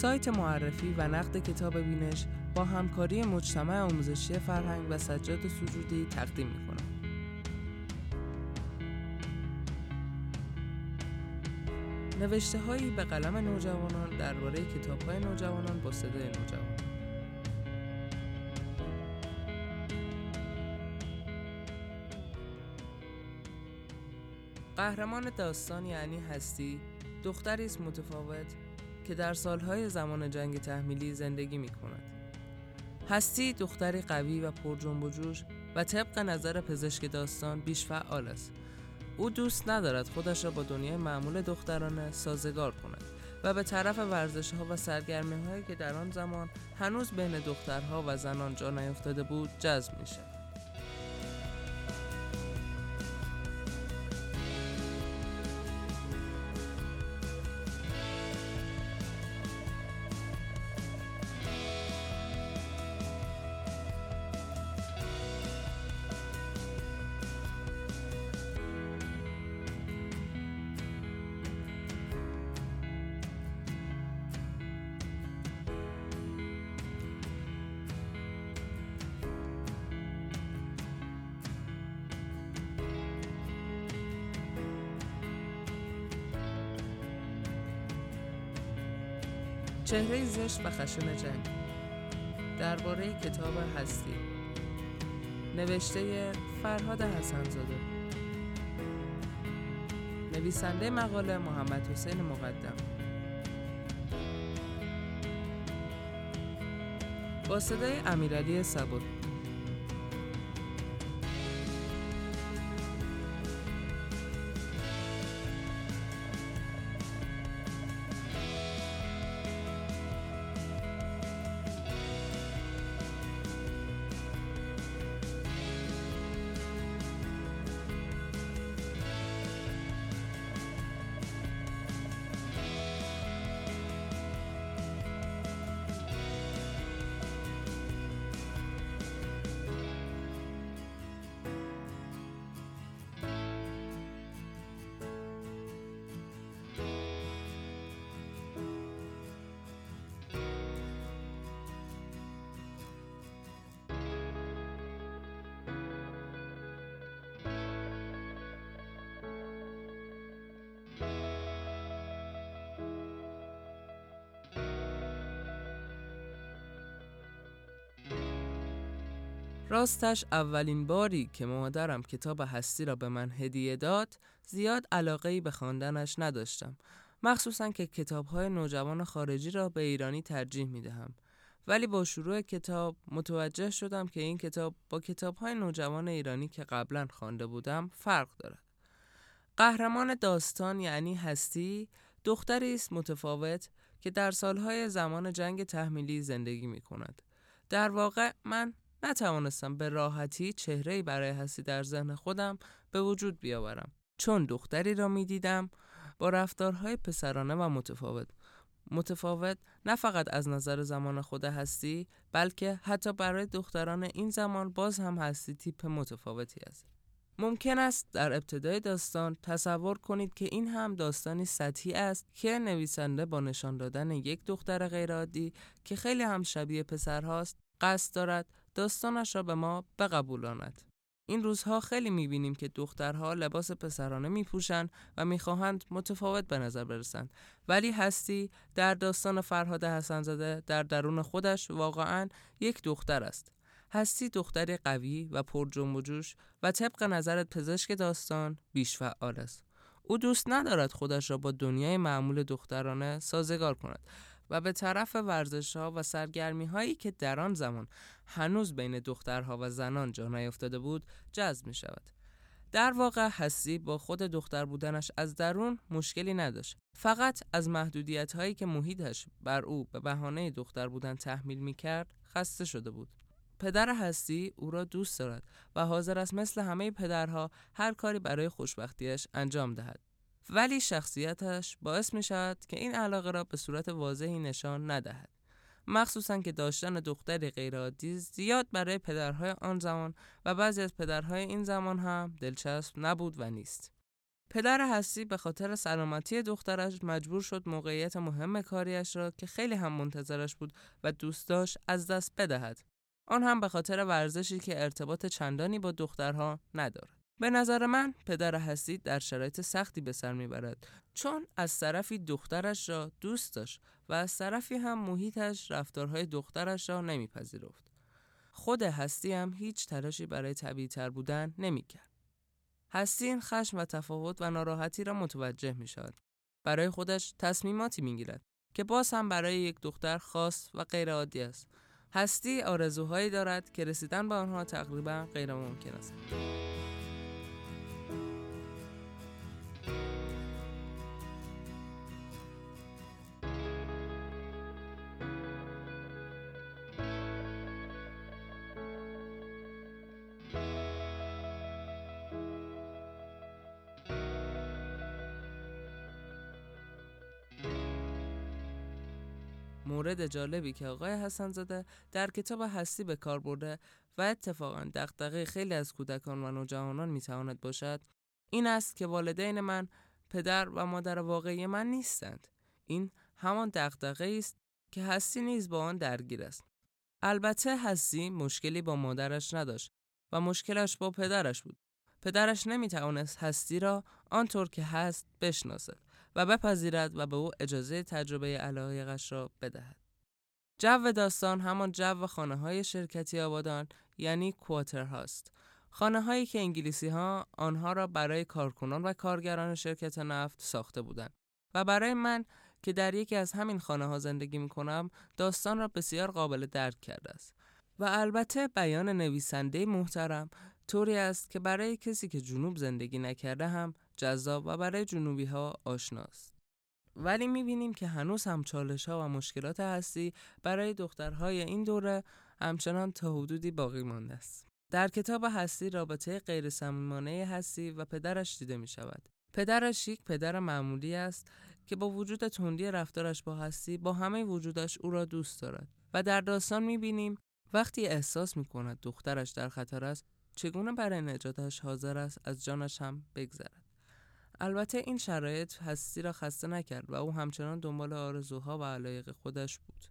سایت معرفی و نقد کتاب بینش با همکاری مجتمع آموزشی فرهنگ و سجاد سجودی تقدیم می‌کنم. نوشته هایی به قلم نوجوانان درباره کتاب های نوجوانان با صدای نوجوان قهرمان داستان یعنی هستی دختری است متفاوت که در سالهای زمان جنگ تحمیلی زندگی می کند. هستی دختری قوی و پر جنب و جوش و طبق نظر پزشک داستان بیش فعال است. او دوست ندارد خودش را با دنیای معمول دخترانه سازگار کند و به طرف ورزش ها و سرگرمی هایی که در آن زمان هنوز بین دخترها و زنان جا نیفتاده بود جذب می شد. چهره زشت و خشن جنگ. درباره کتاب هستی. نوشته فرهاد حسنزاده. نویسنده مقاله محمد حسین مقدم. با صدای امیرعلی صبور. راستش اولین باری که مادرم کتاب هستی را به من هدیه داد زیاد علاقه به خواندنش نداشتم مخصوصا که کتاب های نوجوان خارجی را به ایرانی ترجیح می دهم. ولی با شروع کتاب متوجه شدم که این کتاب با کتاب های نوجوان ایرانی که قبلا خوانده بودم فرق دارد قهرمان داستان یعنی هستی دختری است متفاوت که در سالهای زمان جنگ تحمیلی زندگی می کند. در واقع من نتوانستم به راحتی چهره برای هستی در ذهن خودم به وجود بیاورم. چون دختری را می دیدم با رفتارهای پسرانه و متفاوت. متفاوت نه فقط از نظر زمان خود هستی بلکه حتی برای دختران این زمان باز هم هستی تیپ متفاوتی است. ممکن است در ابتدای داستان تصور کنید که این هم داستانی سطحی است که نویسنده با نشان دادن یک دختر غیرعادی که خیلی هم شبیه پسر هاست قصد دارد داستانش را به ما بقبولاند. این روزها خیلی می‌بینیم که دخترها لباس پسرانه میپوشند و می‌خواهند متفاوت به نظر برسند. ولی هستی در داستان فرهاد حسنزاده در درون خودش واقعا یک دختر است. هستی دختری قوی و پر جنب و جوش و طبق نظرت پزشک داستان بیش فعال است. او دوست ندارد خودش را با دنیای معمول دخترانه سازگار کند. و به طرف ورزش ها و سرگرمی هایی که در آن زمان هنوز بین دخترها و زنان جا نیفتاده بود جذب می شود. در واقع هستی با خود دختر بودنش از درون مشکلی نداشت. فقط از محدودیت هایی که محیطش بر او به بهانه دختر بودن تحمیل می کرد خسته شده بود. پدر هستی او را دوست دارد و حاضر است مثل همه پدرها هر کاری برای خوشبختیش انجام دهد. ولی شخصیتش باعث می شود که این علاقه را به صورت واضحی نشان ندهد. مخصوصا که داشتن دختری غیرعادی زیاد برای پدرهای آن زمان و بعضی از پدرهای این زمان هم دلچسب نبود و نیست. پدر هستی به خاطر سلامتی دخترش مجبور شد موقعیت مهم کاریش را که خیلی هم منتظرش بود و دوست داشت از دست بدهد. آن هم به خاطر ورزشی که ارتباط چندانی با دخترها ندارد. به نظر من پدر هستی در شرایط سختی به سر می‌برد چون از طرفی دخترش را دوست داشت و از طرفی هم محیطش رفتارهای دخترش را نمیپذیرفت. خود هستی هم هیچ تلاشی برای طبیعی تر بودن نمی‌کرد. هستی این خشم و تفاوت و ناراحتی را متوجه می شود. برای خودش تصمیماتی می گیرد که باز هم برای یک دختر خاص و غیر عادی است. هستی آرزوهایی دارد که رسیدن به آنها تقریبا غیر ممکن است. مورد جالبی که آقای حسن زاده در کتاب هستی به کار برده و اتفاقا دغدغه خیلی از کودکان و نوجوانان می‌تواند باشد این است که والدین من پدر و مادر واقعی من نیستند. این همان دغدغه است که هستی نیز با آن درگیر است. البته هستی مشکلی با مادرش نداشت و مشکلش با پدرش بود. پدرش نمی‌توانست هستی را آنطور که هست بشناسد. و بپذیرد و به او اجازه تجربه علایقش را بدهد. جو داستان همان جو خانه های شرکتی آبادان یعنی کواتر هاست. خانه هایی که انگلیسی ها آنها را برای کارکنان و کارگران شرکت نفت ساخته بودند و برای من که در یکی از همین خانه ها زندگی می کنم داستان را بسیار قابل درک کرده است. و البته بیان نویسنده محترم طوری است که برای کسی که جنوب زندگی نکرده هم جذاب و برای جنوبی ها آشناست. ولی می‌بینیم که هنوز هم چالش ها و مشکلات هستی برای دخترهای این دوره همچنان تا حدودی باقی مانده است. در کتاب هستی رابطه غیر صمیمانه هستی و پدرش دیده می شود. پدرش یک پدر معمولی است که با وجود تندی رفتارش با هستی با همه وجودش او را دوست دارد و در داستان می وقتی احساس می کند دخترش در خطر است چگونه برای نجاتش حاضر است از جانش هم بگذرد البته این شرایط هستی را خسته نکرد و او همچنان دنبال آرزوها و علایق خودش بود.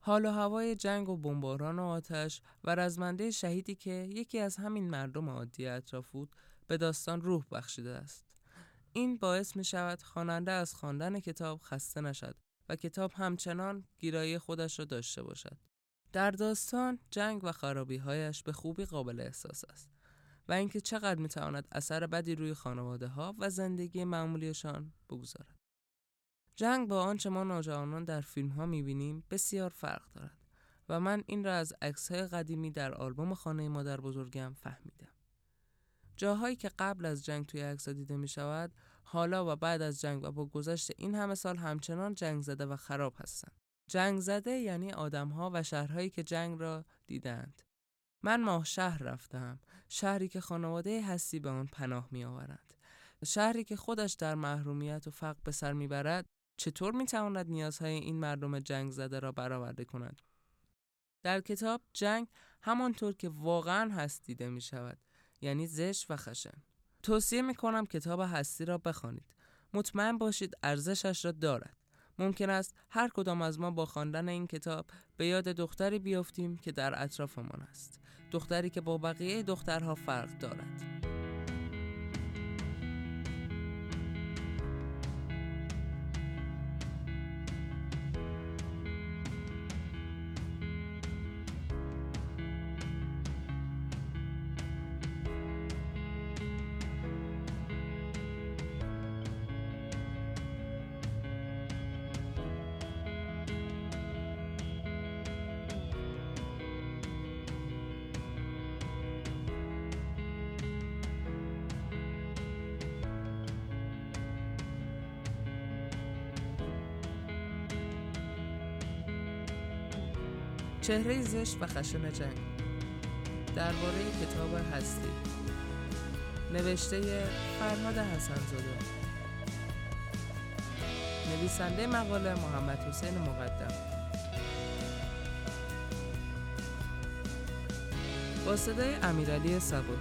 حال و هوای جنگ و بمباران و آتش و رزمنده شهیدی که یکی از همین مردم عادی اطراف بود به داستان روح بخشیده است. این باعث می شود خواننده از خواندن کتاب خسته نشد و کتاب همچنان گیرایی خودش را داشته باشد. در داستان جنگ و خرابی هایش به خوبی قابل احساس است. اینکه چقدر می‌تواند اثر بدی روی خانواده ها و زندگی معمولیشان بگذارد. جنگ با آنچه ما نوجوانان در فیلم ها می‌بینیم بسیار فرق دارد و من این را از عکس های قدیمی در آلبوم خانه مادر بزرگم فهمیدم. جاهایی که قبل از جنگ توی عکس دیده می شود حالا و بعد از جنگ و با گذشت این همه سال همچنان جنگ زده و خراب هستند. جنگ زده یعنی آدمها و شهرهایی که جنگ را دیدند. من ماه شهر رفتم. شهری که خانواده هستی به آن پناه می آورند. شهری که خودش در محرومیت و فقر به سر می‌برد چطور می تواند نیازهای این مردم جنگ زده را برآورده کند؟ در کتاب جنگ همانطور که واقعا هست دیده می شود یعنی زشت و خشن. توصیه می کنم کتاب هستی را بخوانید. مطمئن باشید ارزشش را دارد. ممکن است هر کدام از ما با خواندن این کتاب به یاد دختری بیافتیم که در اطرافمان است. دختری که با بقیه دخترها فرق دارد. چهره زشت و خشن جنگ. درباره کتاب هستی. نوشته فرهاد حسنزاده. نویسنده مقاله محمد حسین مقدم. با صدای امیرعلی صبور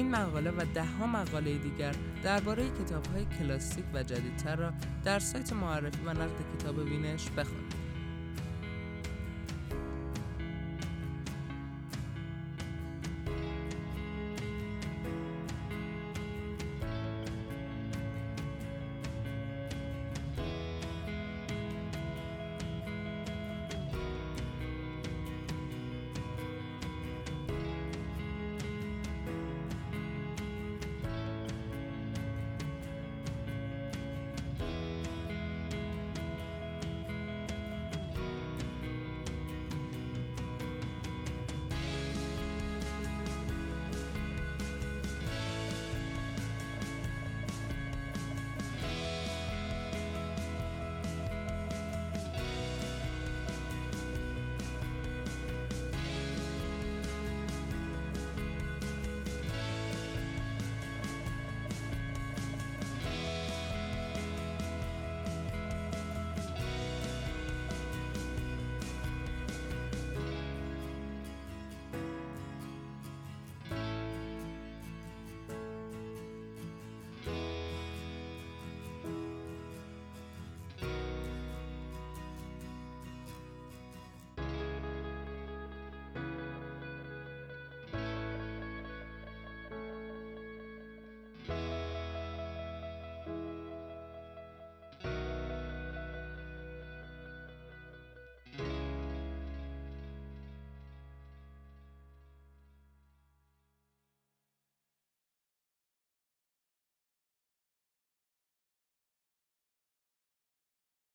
مقاله و دهها مقاله دیگر درباره کتابهای کلاسیک و جدیدتر را در سایت معرفی و نقد کتاب بینش بخوانید.